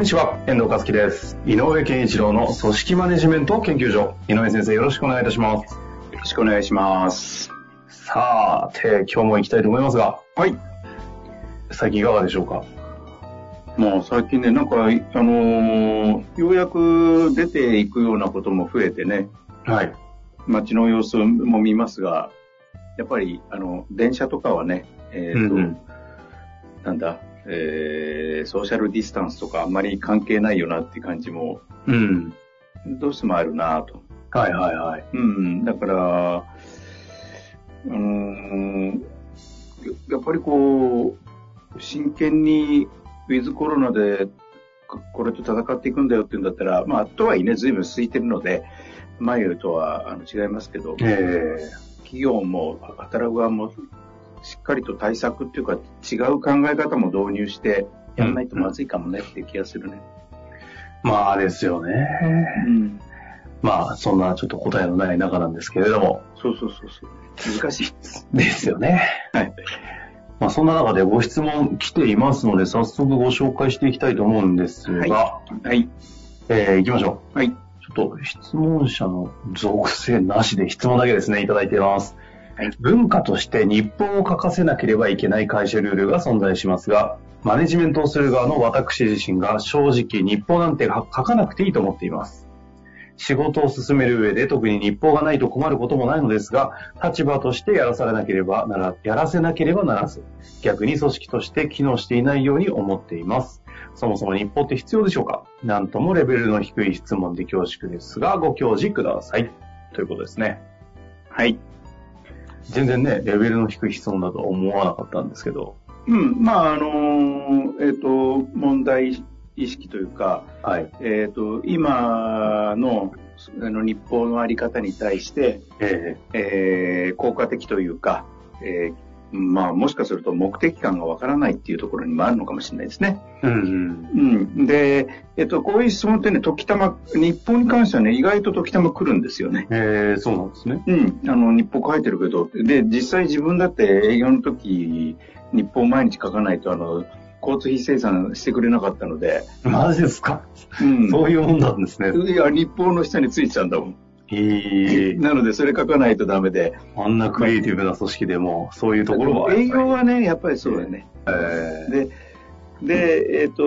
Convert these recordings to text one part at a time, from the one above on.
んにちは、遠藤和樹です。井上健一郎の組織マネジメント研究所。井上先生、よろしくお願いいたします。よろしくお願いします。さて、今日も行きたいと思いますが、はい。最近いかがでしょうか？もう最近ね、なんか、あのーようやく出ていくようなことも増えてね、はい。街の様子も見ますが、やっぱり、あの、電車とかはね、えっ、と、うんうんなんだ、えー、ソーシャルディスタンスとかあんまり関係ないよなっていう感じも、うん。どうしてもあるなと。はいはいはい。うん、だから、うーん、やっぱりこう、真剣にウィズコロナでここれと戦っていくんだよっていうんだったら、まあ、とはいえね、随分空いてるので、前とはあの違いますけど、え企業も働く側もしっかりと対策っていうか違う考え方も導入してやらないとまずいかもねっていう気がするね。ー、まあですよね。うん。まあ、そんなちょっと答えのない中なんですけれども。そうそうそうそう。難しいです。ですよね。はい。まあ、そんな中でご質問来ていますので、早速ご紹介していきたいと思うんですが、ははい。えー行きましょう。はい。ちょっと質問者の属性なしで質問だけですね、いただいています。文化として日本を欠かせなければいけない会社ルールが存在しますが、マネジメントをする側の私自身が正直日報なんて書かなくていいと思っています。仕事を進める上で特に日報がないと困ることもないのですが、立場としてやらされなければなら、やらせなければならず、逆に組織として機能していないように思っています。そもそも日報って必要でしょうか？なんともレベルの低い質問で恐縮ですが、ご教示ください。ということですね。はい。全然ね、レベルの低い質問だとは思わなかったんですけど。うん、まあ、あのえっ、と、問題意識というか、はい。えっ、と、今の、あの、日報のあり方に対して、ええー効果的というか、えーまあ、もしかすると目的感がわからないっていうところにもあるのかもしれないですね。えうんうん。で、えっ、と、こういう質問ってね、時たま、日報に関してはね、意外と時たま来るんですよね。ええそうなんですね。うん、あの、日報書いてるけど、で、実際自分だって営業の時、日報毎日書かないと、あの、交通費生産してくれなかったので、マジですか、うん。そういうもんなんですね。いや、日報の下についてたんだもん。ええ なので、それ書かないとダメで。あんなクリエイティブな組織でも、そういうところは。営業はね、やっぱりそうだよね。ええで、で、えっ、と、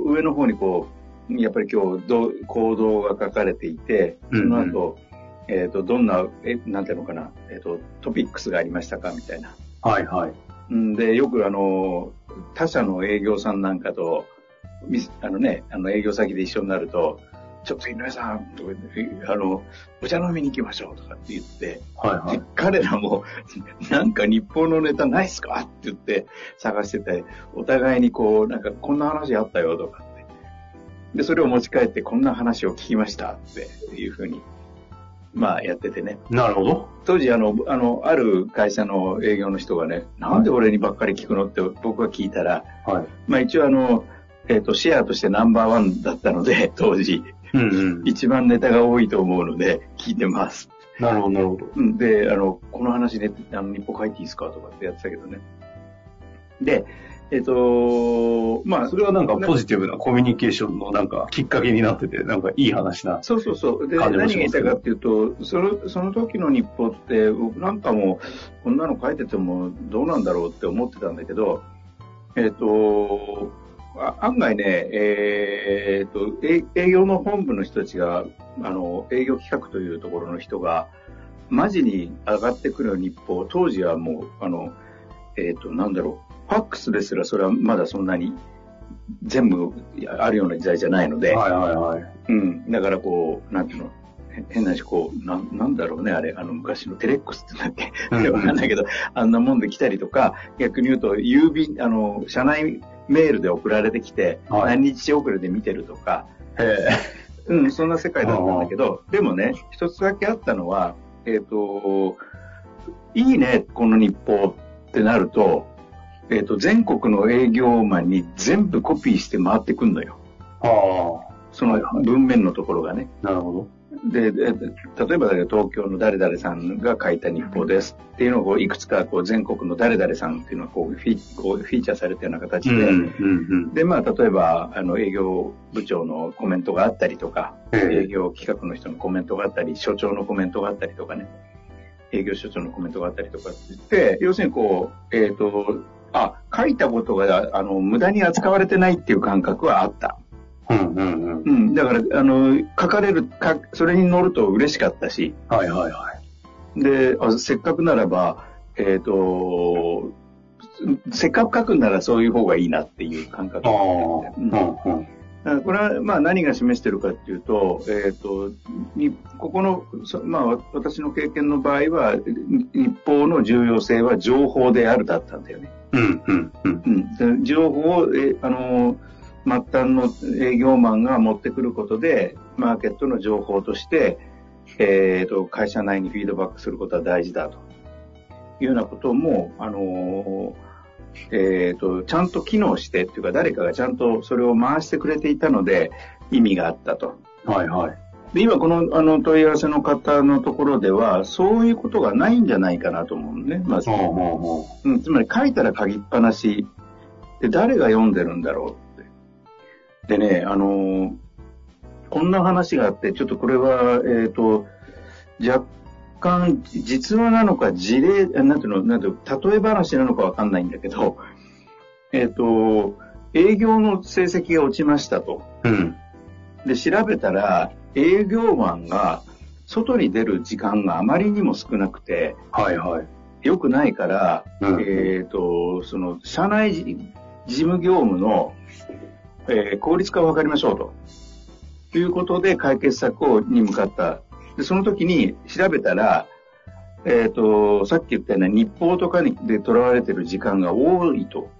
上の方にこう、やっぱり今日どう、行動が書かれていて、その後、えっ、と、どんな、え、なんていうのかな、えっ、と、トピックスがありましたかみたいな。はいはい。うんで、よくあの、他社の営業さんなんかと、みあのね、あの営業先で一緒になると、ちょっと井上さん、とかあの、お茶飲みに行きましょうとかって言って、はいはいで。彼らも、なんか日本のネタないっすかって言って探してて、お互いにこう、なんかこんな話あったよとかって。で、それを持ち帰ってこんな話を聞きましたっていうふうに、まあやっててね。なるほど。当時あの、あの、ある会社の営業の人がね、なんで俺にばっかり聞くのって僕が聞いたら、はい。まあ一応あの、えっ、と、シェアとしてナンバーワンだったので、当時、うんうん。一番ネタが多いと思うので、聞いてます。なるほど、なるほど。うんで、あの、この話ね、あの、日報書いていいですかとかってやってたけどね。で、えっ、と、まあ、それはなんかポジティブなコミュニケーションのなんかきっかけになってて、なんかいい話な。そうそうそう。で、感何が言いたいかっていうと、その、その時の日報って、僕なんかも、こんなの書いててもどうなんだろうって思ってたんだけど、えっ、と、あ案外ね、えっ、と、え営業の本部の人たちが、あの、営業企画というところの人が、マジに上がってくる日報、当時はもう、あの、えっ、と、なんだろう、ファックスですらそれはまだそんなに全部あるような時代じゃないので、はいはいはい。うん。だからこう、なんていうの、変な話、こう、ななんだろうね、あれ、あの、昔のテレックスって言うんだっうんけ わかんないけど、あんなもんで来たりとか、逆に言うと、郵便、あの、社内メールで送られてきて、はい。何日遅れで見てるとか、え。うん、そんな世界だったんだけど、でもね、一つだけあったのは、えっ、と、いいね、この日報ってなると、えっ、と、全国の営業マンに全部コピーして回ってくんのよ。ああ、その文面のところがね。なるほで、で例えば東京の誰々さんが書いた日報ですっていうのをいくつかこう全国の誰々さんっていうのがこうフィこうフィーチャーされたような形ど。で、うん。で、まあ、例えば、あの、営業部長のコメントがあったりとか、ええ営業企画の人のコメントがあったり、所長のコメントがあったりとかね、営業所長のコメントがあったりとかって言って、要するにこう、えっ、と、あ、書いたことが、あの、無駄に扱われてないっていう感覚はあった。うんうんうん。うん。だから、あの、書かれる、かそれに乗ると嬉しかったし、はいはいはい。で、あせっかくならば、えっ、と、せっかく書くんならそういう方がいいなっていう感覚ああ、うんんうん。これは、まあ何が示してるかっていうと、えっ、と、に、ここの、そまあ私の経験の場合は、に日報の重要性は情報であるだったんだよね。うんうんうん。うん。で情報を、えあの、末端の営業マンが持ってくることで、マーケットの情報として、えっ、と、会社内にフィードバックすることは大事だというようなことも、あのえっ、と、ちゃんと機能してっていうか、誰かがちゃんとそれを回してくれていたので、意味があったと。はいはい。で、今この、あの、問い合わせの方のところでは、そういうことがないんじゃないかなと思うのね、まず。ほうん、つまり書いたら書きっぱなし。で、誰が読んでるんだろう。でね、あのーこんな話があって、ちょっとこれは、えっ、と、若干、実話なのか事例、あなんていうの、なんていうの例え話なのかわかんないんだけど、えっ、と、営業の成績が落ちましたと。う。うん。で、調べたら、営業マンが外に出る時間があまりにも少なくて、はいはい。良くないから、うんえっ、と、その、社内事事務業務の、えー効率化を図りましょうと。いうことで解決策をに向かった。で、その時に調べたら、えっ、と、さっき言ったような日報とかにで囚われてる時間が多いと。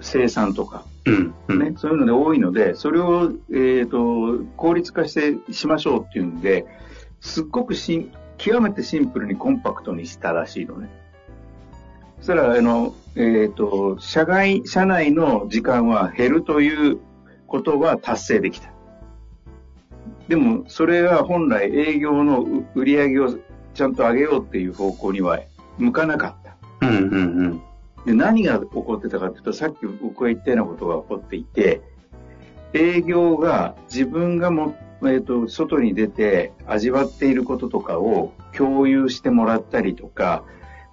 生産とか。うんうん。ね、そういうので多いので、それを、えっ、と、効率化してしましょうっていうんで、すっごくしん、極めてシンプルにコンパクトにしたらしいのね。そしたら、あの、えっ、と、社外、社内の時間は減るということは達成できた。でも、それは本来営業のう売り上げをちゃんと上げようっていう方向には向かなかった。うんうんうん。で、何が起こってたかというと、さっき僕が言ったようなことが起こっていて、営業が自分がも、えっ、と、外に出て味わっていることとかを共有してもらったりとか、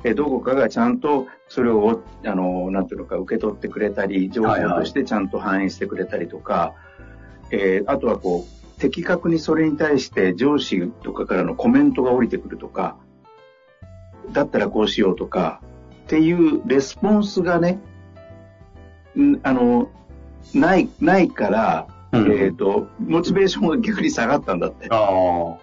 えーどこかがちゃんとそれを、あの、なんていうのか、受け取ってくれたり、情報としてちゃんと反映してくれたりとか、えーあとはこう、的確にそれに対して上司とかからのコメントが降りてくるとか、だったらこうしようとか、っていうレスポンスがね、んあの、ない、ないから、うんえっ、と、モチベーションが逆に下がったんだって。ああ。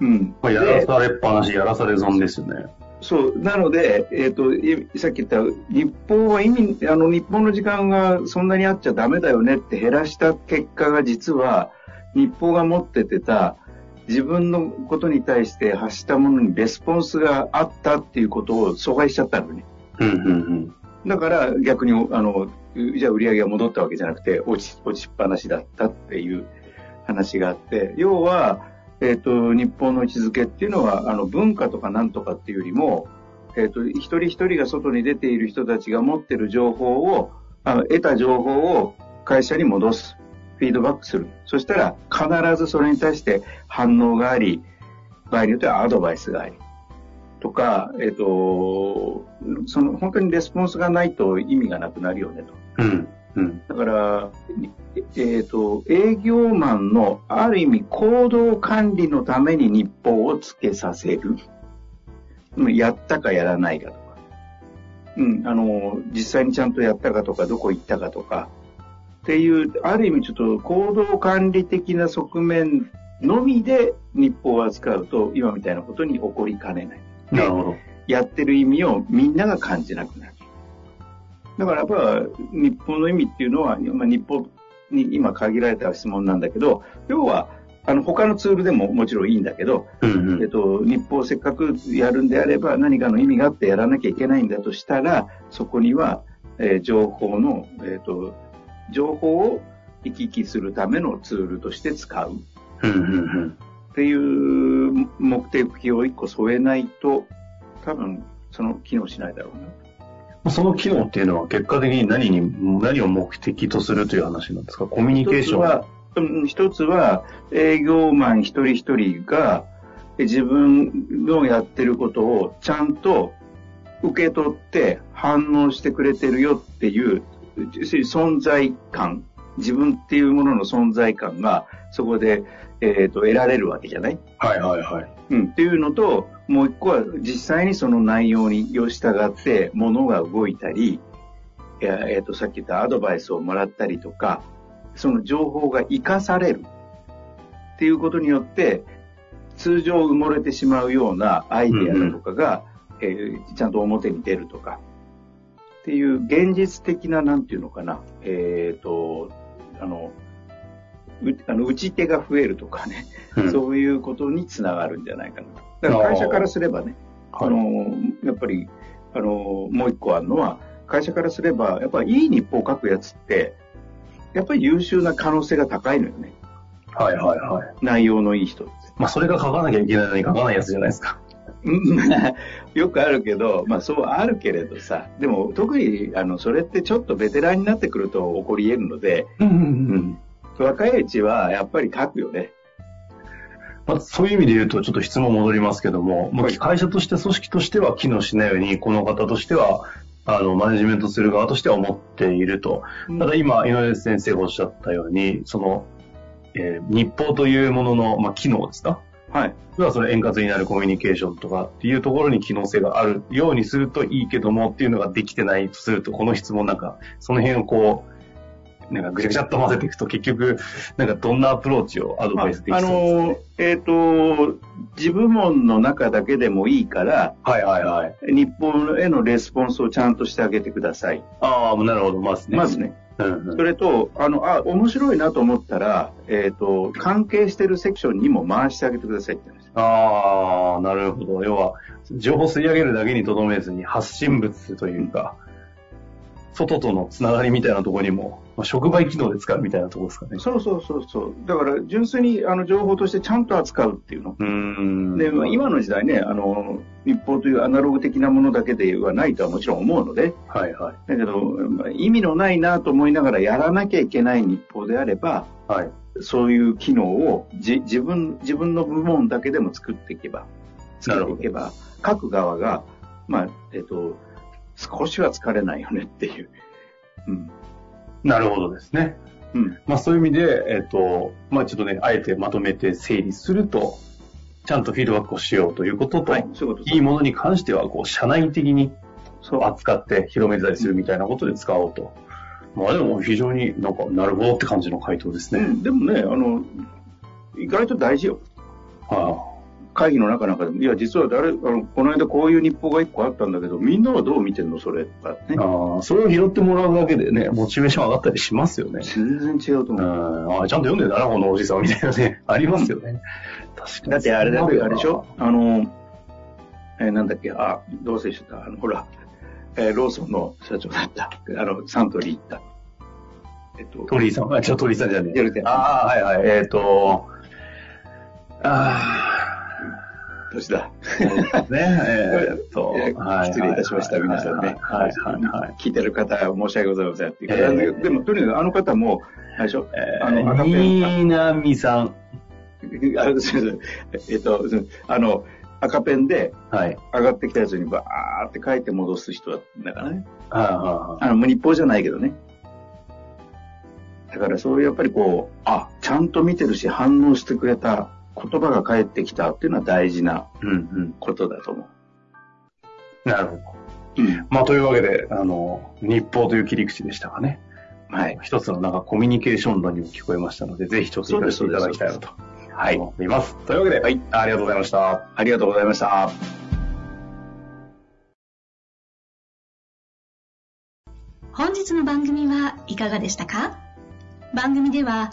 うん。まあ、やらされっぱなし、やらされ損ですよね。そう。なので、えっ、と、いさっき言った、日報は意味、あの、日本の時間がそんなにあっちゃダメだよねって減らした結果が実は、日報が持っててた、自分のことに対して発したものにレスポンスがあったっていうことを阻害しちゃったのね。うんうんだから逆に、あの、じゃあ売り上げが戻ったわけじゃなくて、落ち、落ちっぱなしだったっていう話があって、要は、えっ、と、日本の位置づけっていうのは、あの、文化とかなんとかっていうよりも、えっ、と、一人一人が外に出ている人たちが持ってる情報を、あの得た情報を会社に戻す。フィードバックする。そしたら、必ずそれに対して反応があり、場合によってはアドバイスがあり。とか、えっ、と、その、本当にレスポンスがないと意味がなくなるよねと。うん。だから、えっ、と、営業マンのある意味行動管理のために日報をつけさせる。うんやったかやらないかとか。うん、あの、実際にちゃんとやったかとか、どこ行ったかとか。っていう、ある意味ちょっと行動管理的な側面のみで日報を扱うと、今みたいなことに起こりかねない。なるほど。やってる意味をみんなが感じなくなる。だからやっぱ日本の意味っていうのは、まあ、日本に今限られた質問なんだけど、要は、あの、他のツールでももちろんいいんだけど、うんうん、えっと、日報をせっかくやるんであれば何かの意味があってやらなきゃいけないんだとしたら、そこには、えー、情報の、えっ、と、情報を行き来するためのツールとして使う。っていう目的を一個添えないと、多分、その機能しないだろうな。その機能っていうのは結果的に何に、何を目的とするという話なんですか？コミュニケーション。は、一つは営業マン一人一人が自分のやってることをちゃんと受け取って反応してくれてるよっていう存在感、自分っていうものの存在感がそこで、えっ、ー、と得られるわけじゃない？はいはいはい。うん、っていうのと、もう一個は実際にその内容に従って物が動いたり、えっ、ー、と、さっき言ったアドバイスをもらったりとか、その情報が活かされる。っていうことによって、通常埋もれてしまうようなアイデアだとかが、うんうん、えー、ちゃんと表に出るとか、っていう現実的な、なんていうのかな、えっ、ー、と、あの、あの打ち手が増えるとかね、うん、そういうことにつながるんじゃないかなと。だから会社からすればね、あの、やっぱり、あの、もう一個あるのは、会社からすれば、やっぱりいい日報を書くやつって、やっぱり優秀な可能性が高いのよね。はいはいはい。内容のいい人って。まあそれが書かなきゃいけないのに書かないやつじゃないですか。よくあるけど、まあそうあるけれどさ、でも特にあのそれってちょっとベテランになってくると起こり得るので、うんうんうん若いうちはやっぱり書くよね。まあ、そういう意味で言うと、ちょっと質問戻りますけども、はい、会社として、組織としては機能しないように、この方としては、あの、マネジメントする側としては思っていると。ただ今、井上先生がおっしゃったように、その、えー、日報というものの、まあ、機能ですか？はい。はその円滑になるコミュニケーションとかっていうところに機能性があるようにするといいけどもっていうのができてないとすると、この質問なんか、その辺をこう、なんかぐちゃぐちゃっと混ぜていくと結局、なんかどんなアプローチをアドバイスできそうですか、ね、あの、えっ、ー、と、自部門の中だけでもいいから、はいはいはい。日本へのレスポンスをちゃんとしてあげてください。ああ、なるほど、まずね。まずね。うんうん、それと、あの、あ、面白いなと思ったら、えっ、ー、と、関係してるセクションにも回してあげてくださいって話。ああ、なるほど。要は、情報吸い上げるだけにとどめずに発信物というか、外とのつながりみたいなところにも、まあ、触媒機能で使うみたいなところですかね。そうそうそうそう。だから、純粋にあの情報としてちゃんと扱うっていうの。うんで、まあ、今の時代ね、あの、日報というアナログ的なものだけではないとはもちろん思うので、はいはい。だけど、まあ、意味のないなと思いながらやらなきゃいけない日報であれば、はい。そういう機能をじ自分、自分の部門だけでも作っていけば、作っていけば、各側が、まあ、えっと、少しは疲れないよねっていう。うん。なるほどですね。うん。まあそういう意味で、えっ、ー、と、まあちょっとね、あえてまとめて整理すると、ちゃんとフィードバックをしようということと、はい、そういいものに関しては、こう、社内的に扱って広めたりするみたいなことで使おうと。まあでも非常になんか、なるほどって感じの回答ですね。うん、でもね、あの、意外と大事よ。はあ会議の中なんかでも、いや、実は誰、あの、この間こういう日報が一個あったんだけど、みんなはどう見てんの？それとかね。ああ、それを拾ってもらうだけでね、モチベーション上がったりしますよね。全然違うと思う。ああ、ちゃんと読んでんだな、このおじさんみたいなね、ありますよね。確かに。だってあれだってあれでしょ？あの、えー、なんだっけ、あ、どうせしてた、あの、ほら、えー、ローソンの社長だった。あの、サントリー行った。えっと。トリーさん、あ、ちょ、トリーさんじゃねえ。ああ、はいはい、えっ、ー、と、ああ、年だ。ね、えー、っと、失礼いたしました、皆さんね。はい、はい、はい。聞いてる方、申し訳ございませんっていう、えー、でも、とにかくあの方も、あれでしょ、えー、あの、赤ペン。新波さん。あすみません。えっと、あの、赤ペンで、上がってきたやつにバーって書いて戻す人だからね。ああの、日報じゃないけどね。だからそういうやっぱりこう、あ、ちゃんと見てるし反応してくれた言葉が返ってきたっていうのは大事なことだと思う。うんうん、なるほど。うん、まあ、というわけで、あの、日報という切り口でしたかね。はい。一つのなんかコミュニケーション論にも聞こえましたので、ぜひちょっと行かせていただきたいなとはい、思います。というわけで、はい、ありがとうございました。ありがとうございました。本日の番組はいかがでしたか？番組では